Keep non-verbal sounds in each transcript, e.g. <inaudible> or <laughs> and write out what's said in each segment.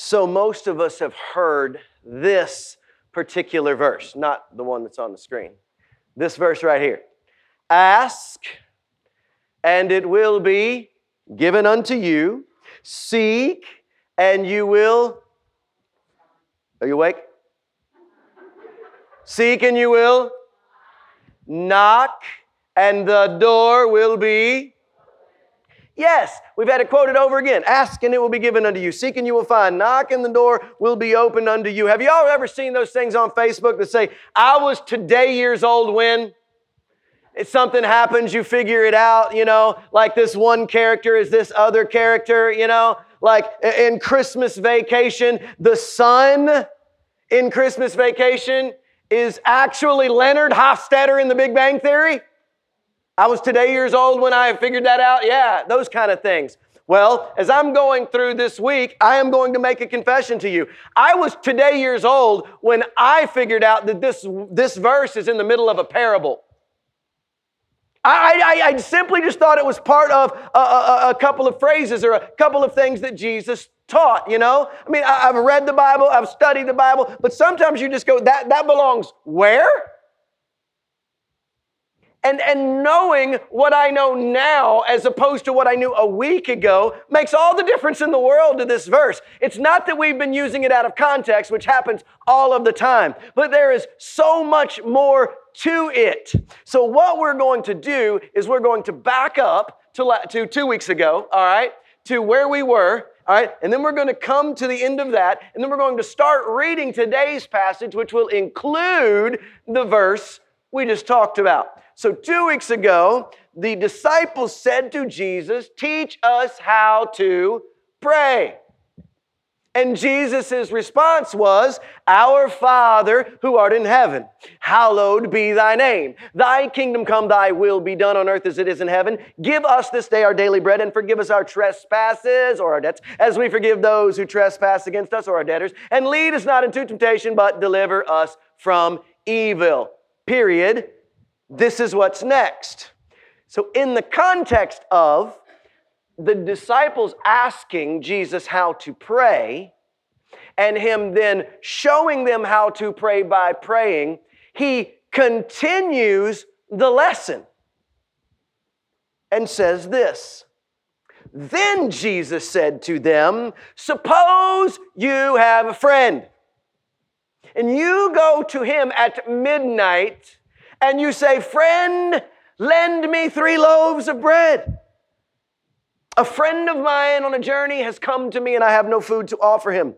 So most of us have heard this particular verse, not the one that's on the screen. This verse right here. Ask, and it will be given unto you. Seek, and you will. Are you awake? Seek, and you will. Knock, and the door will be. Yes, we've had it quoted over again. Ask and it will be given unto you. Seek and you will find. Knock and the door will be opened unto you. Have y'all ever seen those things on Facebook that say, I was today years old when? If something happens, you figure it out, you know, like this one character is this other character, you know, like in Christmas vacation, the son in Christmas vacation is actually Leonard Hofstadter in the Big Bang Theory. I was today years old when I figured that out. Yeah, those kind of things. Well, as I'm going through this week, I am going to make a confession to you. I was today years old when I figured out that this, this verse is in the middle of a parable. I, I, I simply just thought it was part of a, a, a, couple of phrases or a couple of things that Jesus taught, you know? I mean, I, I've read the Bible, I've studied the Bible, but sometimes you just go, that, that belongs where? And, and knowing what I know now as opposed to what I knew a week ago makes all the difference in the world to this verse. It's not that we've been using it out of context, which happens all of the time, but there is so much more to it. So, what we're going to do is we're going to back up to, to two weeks ago, all right, to where we were, all right, and then we're going to come to the end of that, and then we're going to start reading today's passage, which will include the verse we just talked about. So, two weeks ago, the disciples said to Jesus, Teach us how to pray. And Jesus' response was, Our Father who art in heaven, hallowed be thy name. Thy kingdom come, thy will be done on earth as it is in heaven. Give us this day our daily bread and forgive us our trespasses or our debts as we forgive those who trespass against us or our debtors. And lead us not into temptation, but deliver us from evil. Period this is what's next. So, in the context of the disciples asking Jesus how to pray, and him then showing them how to pray by praying, he continues the lesson and says this. Then Jesus said to them, Suppose you have a friend, and you go to him at midnight and you say, Friend, lend me three loaves of bread. A friend of mine on a journey has come to me and I have no food to offer him.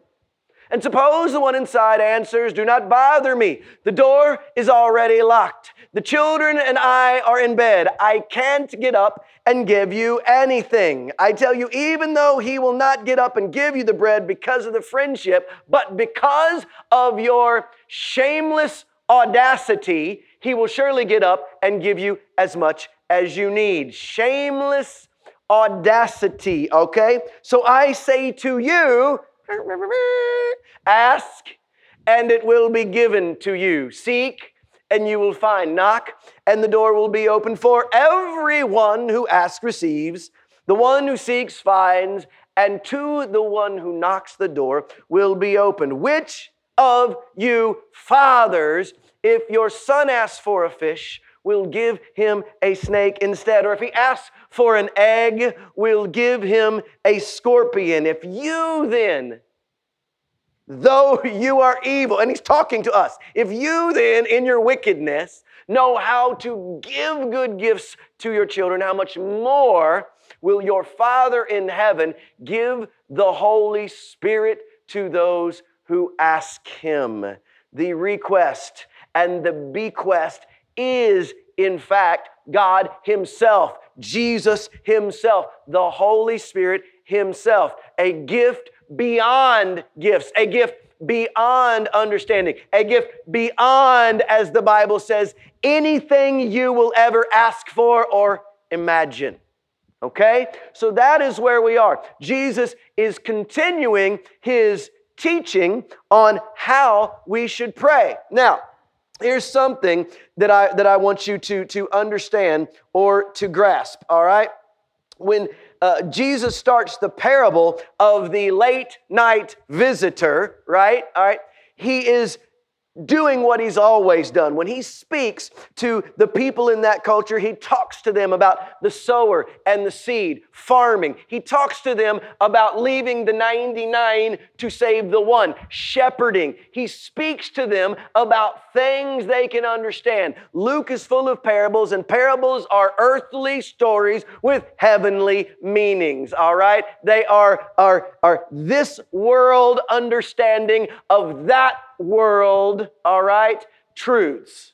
And suppose the one inside answers, Do not bother me. The door is already locked. The children and I are in bed. I can't get up and give you anything. I tell you, even though he will not get up and give you the bread because of the friendship, but because of your shameless audacity, he will surely get up and give you as much as you need. Shameless audacity, okay? So I say to you, ask and it will be given to you. Seek and you will find. Knock and the door will be open for everyone who asks receives. The one who seeks finds, and to the one who knocks the door will be opened. Which of you fathers if your son asks for a fish, we'll give him a snake instead. Or if he asks for an egg, we'll give him a scorpion. If you then, though you are evil, and he's talking to us, if you then, in your wickedness, know how to give good gifts to your children, how much more will your Father in heaven give the Holy Spirit to those who ask him? The request and the bequest is, in fact, God Himself, Jesus Himself, the Holy Spirit Himself, a gift beyond gifts, a gift beyond understanding, a gift beyond, as the Bible says, anything you will ever ask for or imagine. Okay? So that is where we are. Jesus is continuing his teaching on how we should pray. Now, here's something that I, that I want you to, to understand or to grasp, all right? When uh, Jesus starts the parable of the late night visitor, right? All right. He is doing what he's always done. When he speaks to the people in that culture, he talks to them about the sower and the seed, farming. He talks to them about leaving the 99 to save the one, shepherding. He speaks to them about things they can understand. Luke is full of parables, and parables are earthly stories with heavenly meanings, all right? They are, are, are this world understanding of that world, all right, truths,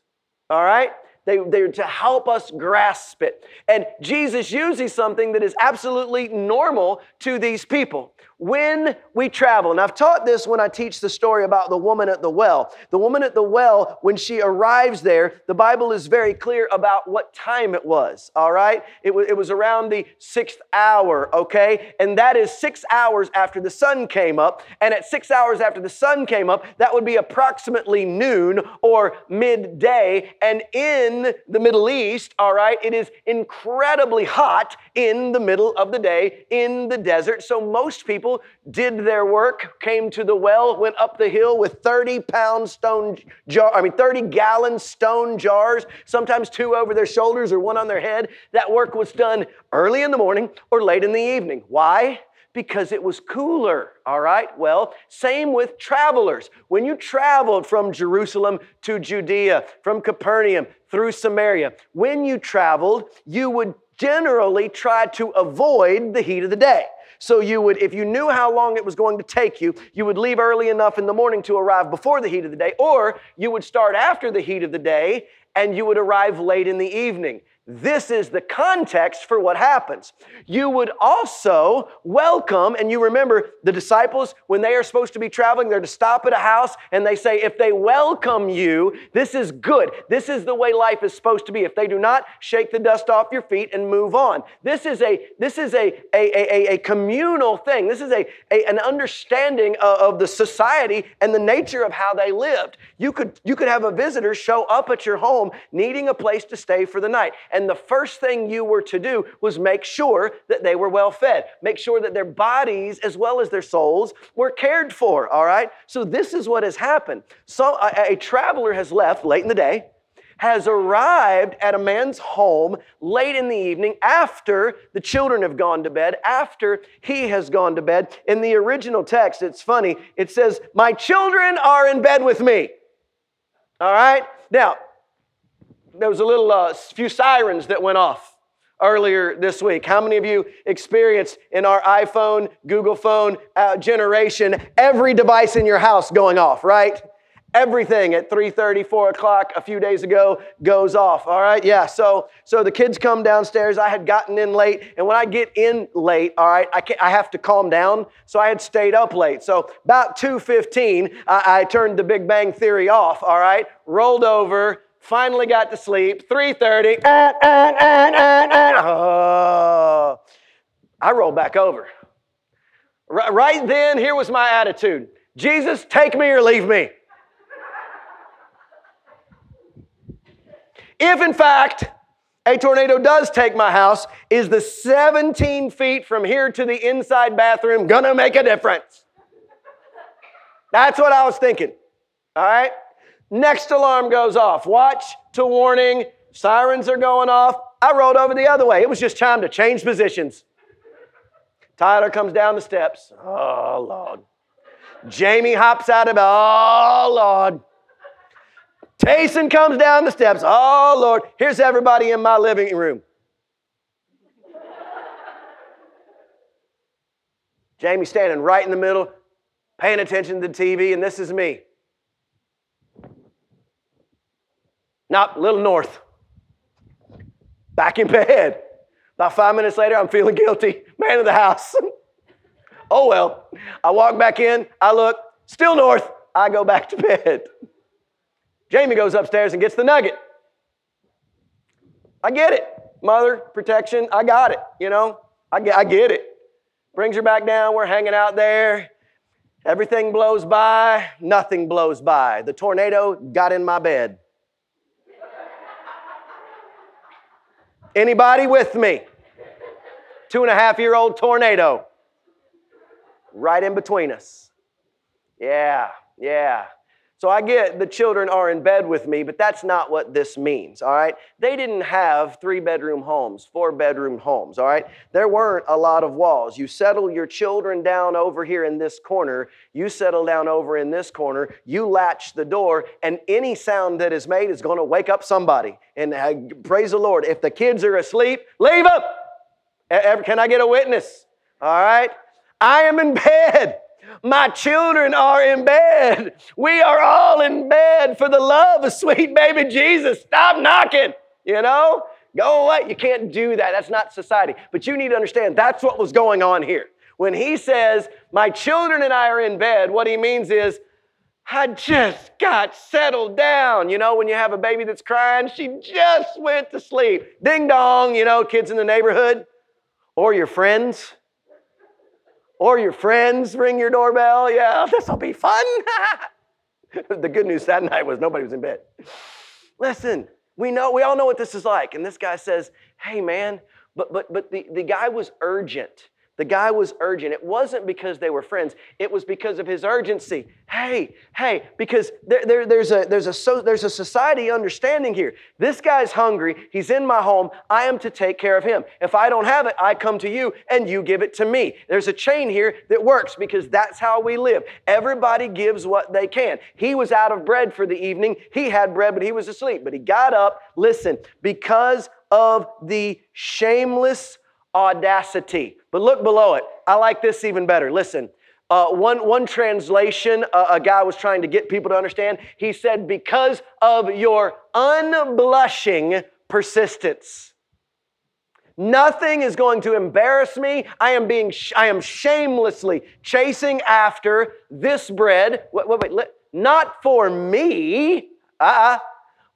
all right? They, they're to help us grasp it. And Jesus uses something that is absolutely normal to these people when we travel, and I've taught this when I teach the story about the woman at the well. The woman at the well, when she arrives there, the Bible is very clear about what time it was, all right? It, was, it was around the sixth hour, okay? And that is six hours after the sun came up. And at six hours after the sun came up, that would be approximately noon or midday. And in the Middle East, all right, it is incredibly hot in the middle of the day in the desert. So most people did their work, came to the well, went up the hill with 30 pound stone jar, I mean 30 gallon stone jars, sometimes two over their shoulders or one on their head. That work was done early in the morning or late in the evening. Why? because it was cooler. All right? Well, same with travelers. When you traveled from Jerusalem to Judea, from Capernaum through Samaria, when you traveled, you would generally try to avoid the heat of the day. So you would, if you knew how long it was going to take you, you would leave early enough in the morning to arrive before the heat of the day, or you would start after the heat of the day and you would arrive late in the evening. This is the context for what happens. You would also welcome, and you remember the disciples, when they are supposed to be traveling, they're to stop at a house and they say, if they welcome you, this is good. This is the way life is supposed to be. If they do not, shake the dust off your feet and move on. This is a, this is a, a, a, a communal thing. This is a, a an understanding of, of the society and the nature of how they lived. You could, you could have a visitor show up at your home needing a place to stay for the night and the first thing you were to do was make sure that they were well fed, make sure that their bodies as well as their souls were cared for, all right? So this is what has happened. So a, a traveler has left late in the day, has arrived at a man's home late in the evening after the children have gone to bed, after he has gone to bed. In the original text, it's funny, it says, My children are in bed with me. All right? Now, there was a little uh, few sirens that went off earlier this week. How many of you experienced in our iPhone, Google phone uh, generation every device in your house going off, right? Everything at 3:30, 4 o'clock a few days ago goes off. All right, yeah. So, so the kids come downstairs. I had gotten in late, and when I get in late, all right, I, I have to calm down. So I had stayed up late. So about 2:15, I, I turned the Big Bang Theory off. All right, rolled over, Finally got to sleep. 3.30. Oh. I rolled back over. Right then, here was my attitude. Jesus, take me or leave me. If in fact a tornado does take my house, is the 17 feet from here to the inside bathroom gonna make a difference? That's what I was thinking. All right? Next alarm goes off. Watch to warning. Sirens are going off. I rolled over the other way. It was just time to change positions. Tyler comes down the steps. Oh, Lord. Jamie hops out of bed. Oh, Lord. Tayson comes down the steps. Oh, Lord. Here's everybody in my living room. Jamie standing right in the middle, paying attention to the TV, and this is me. Not a little north. Back in bed. About five minutes later, I'm feeling guilty. Man of the house. <laughs> oh well. I walk back in, I look, still north. I go back to bed. Jamie goes upstairs and gets the nugget. I get it. Mother, protection, I got it, you know? I get, I get it. Brings her back down, we're hanging out there. Everything blows by, nothing blows by. The tornado got in my bed. Anybody with me? two and a half year old tornado right in between us. Yeah, yeah. So I get the children are in bed with me, but that's not what this means, all right? They didn't have three bedroom homes, four bedroom homes, all right? There weren't a lot of walls. You settle your children down over here in this corner, you settle down over in this corner, you latch the door, and any sound that is made is to wake up somebody. And uh, praise the Lord, if the kids are asleep, leave them. Can I get a witness? All right? I am in bed. My children are in bed. We are all in bed for the love of sweet baby Jesus. Stop knocking, you know? Go away. You can't do that. That's not society. But you need to understand that's what was going on here. When he says, My children and I are in bed, what he means is, I just got settled down. You know, when you have a baby that's crying, she just went to sleep. Ding dong, you know, kids in the neighborhood or your friends or your friends ring your doorbell. Yeah, this will be fun. <laughs> the good news that night was nobody was in bed. Listen, we know, we all know what this is like. And this guy says, hey man, but but but the, the guy was urgent. The guy was urgent. It wasn't because they were friends, it was because of his urgency. Hey, hey, because there, there, there's, a, there's, a, so, there's a society understanding here. This guy's hungry. He's in my home. I am to take care of him. If I don't have it, I come to you and you give it to me. There's a chain here that works because that's how we live. Everybody gives what they can. He was out of bread for the evening. He had bread, but he was asleep. But he got up. Listen, because of the shameless audacity. But look below it. I like this even better. Listen. Uh, one, one translation, uh, a guy was trying to get people to understand. He said, Because of your unblushing persistence. Nothing is going to embarrass me. I am being, I am shamelessly chasing after this bread. Wait, wait, wait. Not for me, uh-uh,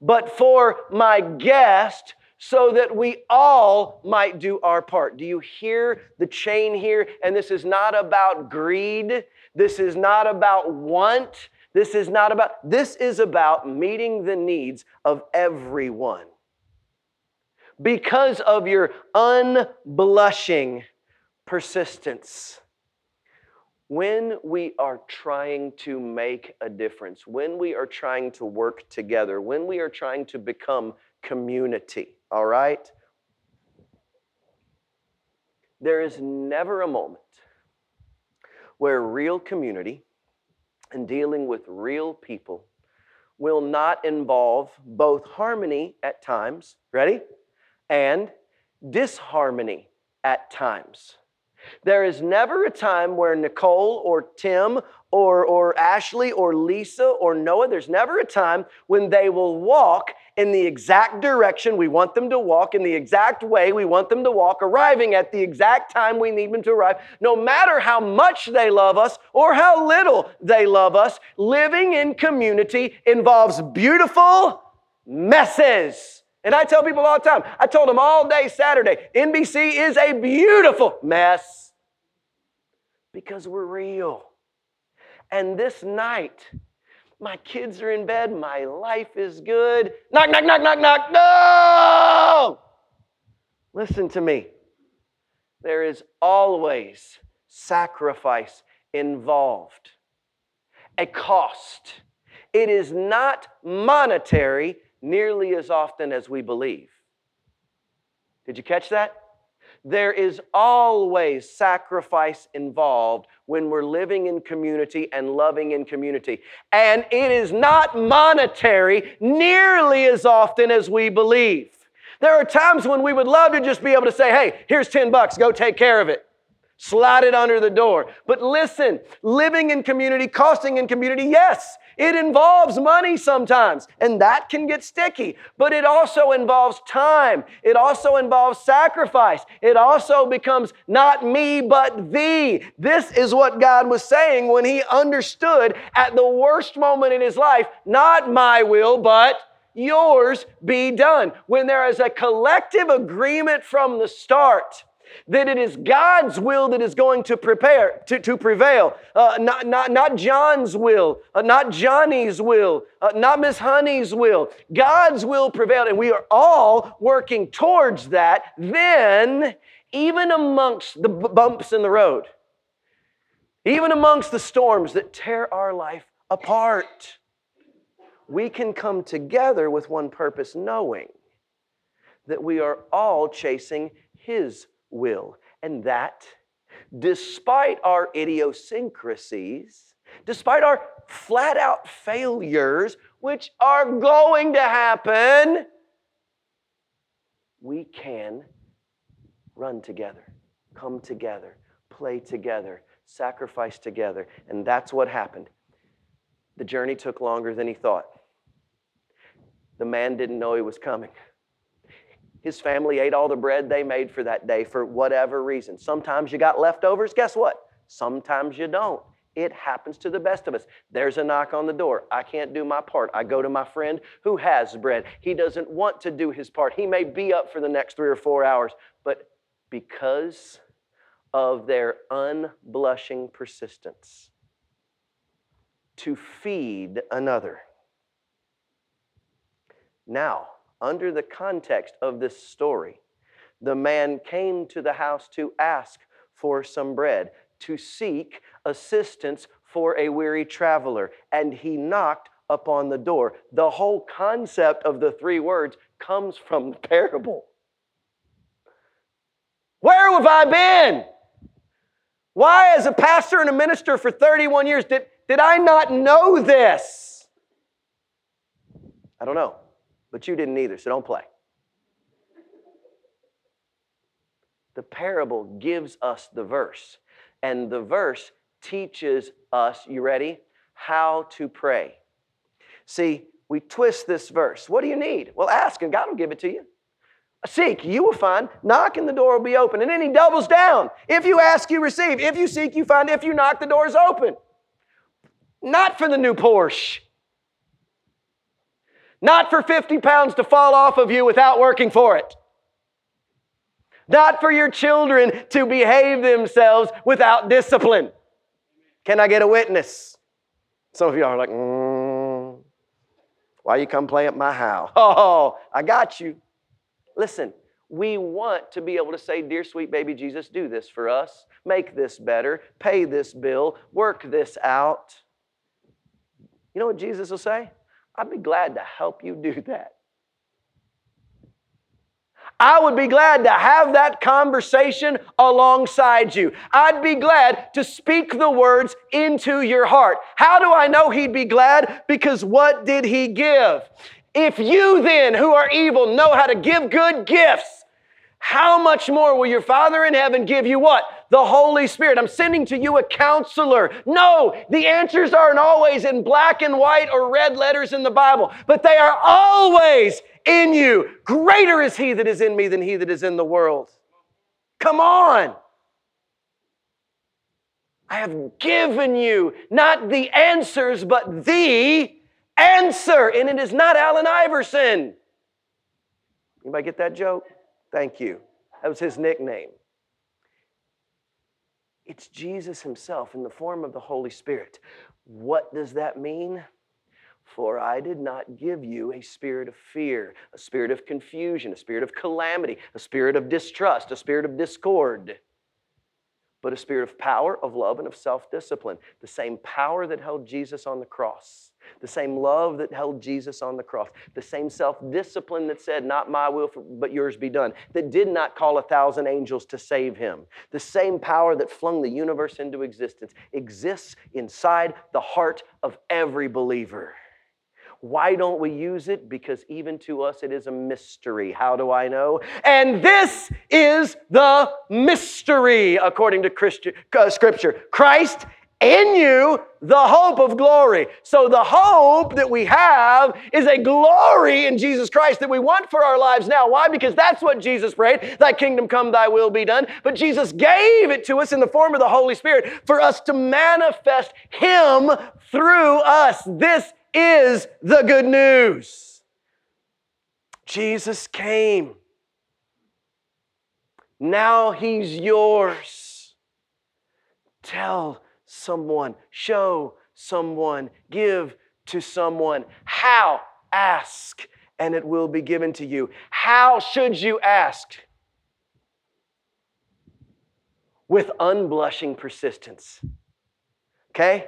but for my guest so that we all might do our part. Do you hear the chain here? And this is not about greed. This is not about want. This is not about, this is about meeting the needs of everyone. Because of your unblushing persistence. When we are trying to make a difference, when we are trying to work together, when we are trying to become community, all right? There is never a moment where real community and dealing with real people will not involve both harmony at times, ready? And disharmony at times. There is never a time where Nicole or Tim or, or Ashley or Lisa or Noah, there's never a time when they will walk in the exact direction we want them to walk, in the exact way we want them to walk, arriving at the exact time we need them to arrive. No matter how much they love us or how little they love us, living in community involves beautiful messes. And I tell people all the time, I told them all day Saturday, NBC is a beautiful mess because we're real. And this night, my kids are in bed, my life is good. Knock, knock, knock, knock, knock, no! Listen to me. There is always sacrifice involved, a cost. It is not monetary nearly as often as we believe. Did you catch that? There is always sacrifice involved when we're living in community and loving in community. And it is not monetary nearly as often as we believe. There are times when we would love to just be able to say, hey, here's 10 bucks, go take care of it. Slide it under the door. But listen, living in community, costing in community, yes, it involves money sometimes, and that can get sticky, but it also involves time. It also involves sacrifice. It also becomes not me, but thee. This is what God was saying when He understood at the worst moment in His life, not my will, but yours be done. When there is a collective agreement from the start, that it is God's will that is going to prepare to, to prevail, uh, not, not, not John's will, uh, not Johnny's will, uh, not Miss Honey's will. God's will prevailed, and we are all working towards that. Then even amongst the bumps in the road, even amongst the storms that tear our life apart, we can come together with one purpose, knowing that we are all chasing His will. And that, despite our idiosyncrasies, despite our flat out failures, which are going to happen, we can run together, come together, play together, sacrifice together. And that's what happened. The journey took longer than he thought. The man didn't know he was coming. His family ate all the bread they made for that day for whatever reason. Sometimes you got leftovers. Guess what? Sometimes you don't. It happens to the best of us. There's a knock on the door. I can't do my part. I go to my friend who has bread. He doesn't want to do his part. He may be up for the next three or four hours, but because of their unblushing persistence to feed another. Now, under the context of this story, the man came to the house to ask for some bread, to seek assistance for a weary traveler, and he knocked upon the door. The whole concept of the three words comes from the parable. Where have I been? Why, as a pastor and a minister for 31 years, did, did I not know this? I don't know, but you didn't either, so don't play. The parable gives us the verse, and the verse teaches us, you ready? How to pray. See, we twist this verse. What do you need? Well, ask and God will give it to you. Seek, you will find. Knock, and the door will be open. And then he doubles down. If you ask, you receive. If you seek, you find. If you knock, the door is open. Not for the new Porsche. Not for 50 pounds to fall off of you without working for it. Not for your children to behave themselves without discipline. Can I get a witness? Some of you are like, mm, why you come play at my house? <laughs> Oh, I got you. Listen, we want to be able to say, Dear sweet baby Jesus, do this for us, make this better, pay this bill, work this out. You know what Jesus will say? I'd be glad to help you do that. I would be glad to have that conversation alongside you. I'd be glad to speak the words into your heart. How do I know he'd be glad? Because what did he give? If you then, who are evil, know how to give good gifts, how much more will your Father in heaven give you what? The Holy Spirit. I'm sending to you a counselor. No, the answers aren't always in black and white or red letters in the Bible, but they are always in you. Greater is He that is in me than He that is in the world. Come on. I have given you not the answers, but the answer, and it is not Allen Iverson. Anybody get that joke? Thank you. That was his nickname. It's Jesus himself in the form of the Holy Spirit. What does that mean? For I did not give you a spirit of fear, a spirit of confusion, a spirit of calamity, a spirit of distrust, a spirit of discord but a spirit of power, of love, and of self discipline. The same power that held Jesus on the cross, the same love that held Jesus on the cross, the same self discipline that said, Not my will, but yours be done, that did not call a thousand angels to save him, the same power that flung the universe into existence exists inside the heart of every believer. Why don't we use it? Because even to us it is a mystery. How do I know? And this is the mystery, according to Christian, uh, Scripture. Christ in you, the hope of glory. So, the hope that we have is a glory in Jesus Christ that we want for our lives now. Why? Because that's what Jesus prayed Thy kingdom come, Thy will be done. But Jesus gave it to us in the form of the Holy Spirit for us to manifest Him through us. This is the good news. Jesus came. Now he's yours. Tell someone, show someone, give to someone. How? Ask, and it will be given to you. How should you ask? with unblushing persistence. Okay?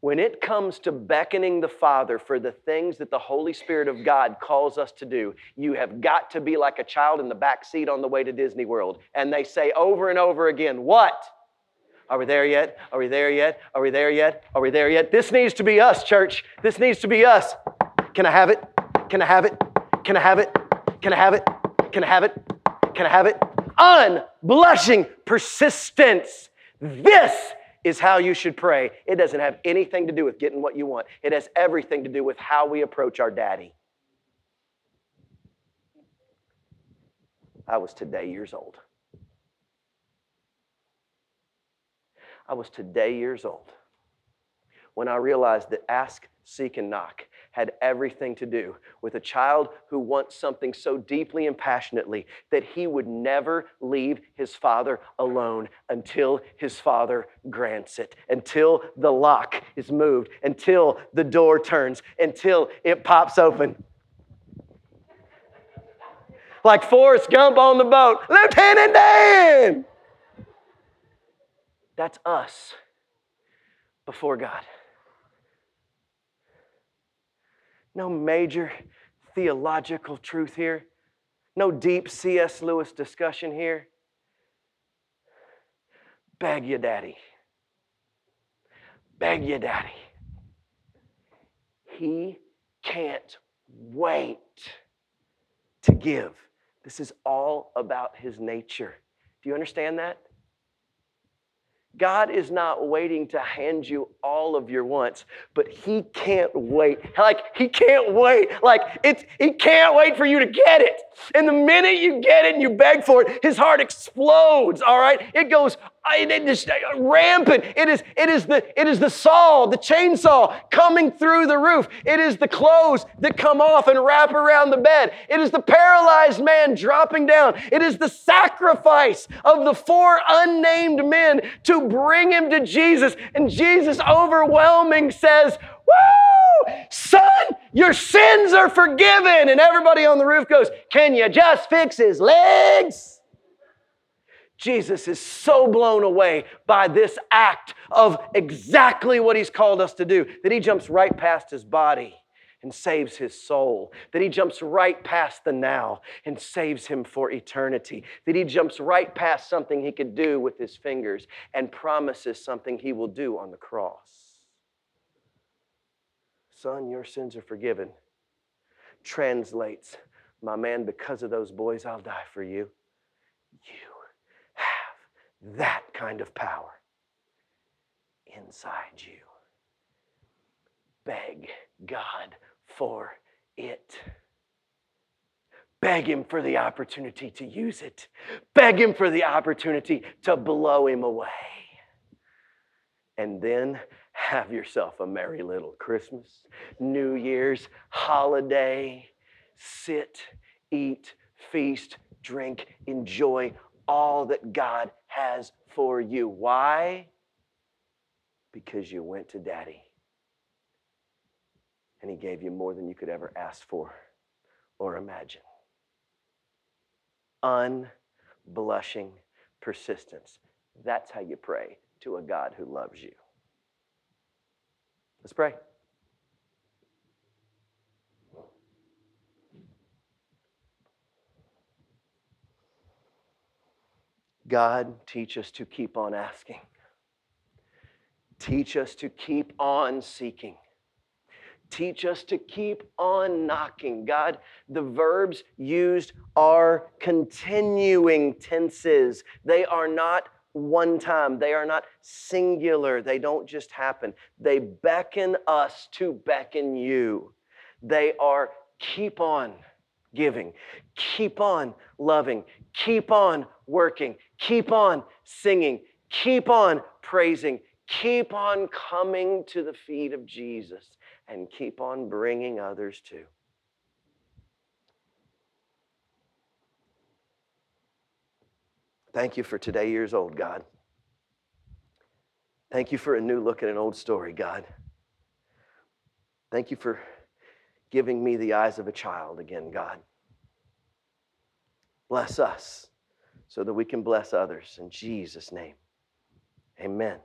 When it comes to beckoning the Father for the things that the Holy Spirit of God calls us to do, you have got to be like a child in the back seat on the way to Disney World. And they say over and over again, What? Are we there yet? Are we there yet? Are we there yet? Are we there yet? This needs to be us, church. This needs to be us. Can I have it? Can I have it? Can I have it? Can I have it? Can I have it? Can I have it? Unblushing persistence. This is how you should pray. It doesn't have anything to do with getting what you want, it has everything to do with how we approach our daddy. I was today years old. I was today years old when I realized that ask, seek, and knock had everything to do with a child who wants something so deeply and passionately that he would never leave his father alone until his father grants it, until the lock is moved, until the door turns, until it pops open. Like Forrest Gump on the boat, Lieutenant Dan! That's us before God. No major theological truth here. No deep C.S. Lewis discussion here. Beg your daddy. Beg your daddy. He can't wait to give. This is all about his nature. Do you understand that? God is not waiting to hand you all of your wants, but He can't wait. Like, He can't wait. Like, it's, He can't wait for you to get it. And the minute you get it and you beg for it, His heart explodes, all right? It goes it is uh, rampant. It is, it is the, it is the saw, the chainsaw coming through the roof. It is the clothes that come off and wrap around the bed. It is the paralyzed man dropping down. It is the sacrifice of the four unnamed men to bring him to Jesus. And Jesus, overwhelming, says, Woo! Son, your sins are forgiven. And everybody on the roof goes, Can you just fix his legs? Jesus is so blown away by this act of exactly what he's called us to do that he jumps right past his body and saves his soul, that he jumps right past the now and saves him for eternity, that he jumps right past something he could do with his fingers and promises something he will do on the cross. Son, your sins are forgiven. Translates, my man, because of those boys, I'll die for you. You that kind of power inside you. Beg God for it. Beg Him for the opportunity to use it. Beg Him for the opportunity to blow Him away. And then have yourself a merry little Christmas, New Year's, holiday. Sit, eat, feast, drink, enjoy all that God has for you. Why? Because you went to daddy and he gave you more than you could ever ask for or imagine. Unblushing persistence. That's how you pray to a God who loves you. Let's pray. God, teach us to keep on asking. Teach us to keep on seeking. Teach us to keep on knocking. God, the verbs used are continuing tenses. They are not one time, they are not singular. They don't just happen. They beckon us to beckon you. They are keep on giving, keep on loving, keep on working, keep on singing, keep on praising, keep on coming to the feet of Jesus, and keep on bringing others to. Thank you for today years old, God. Thank you for a new look at an old story, God. Thank you for giving me the eyes of a child again, God. Bless us so that we can bless others. In Jesus' name, amen.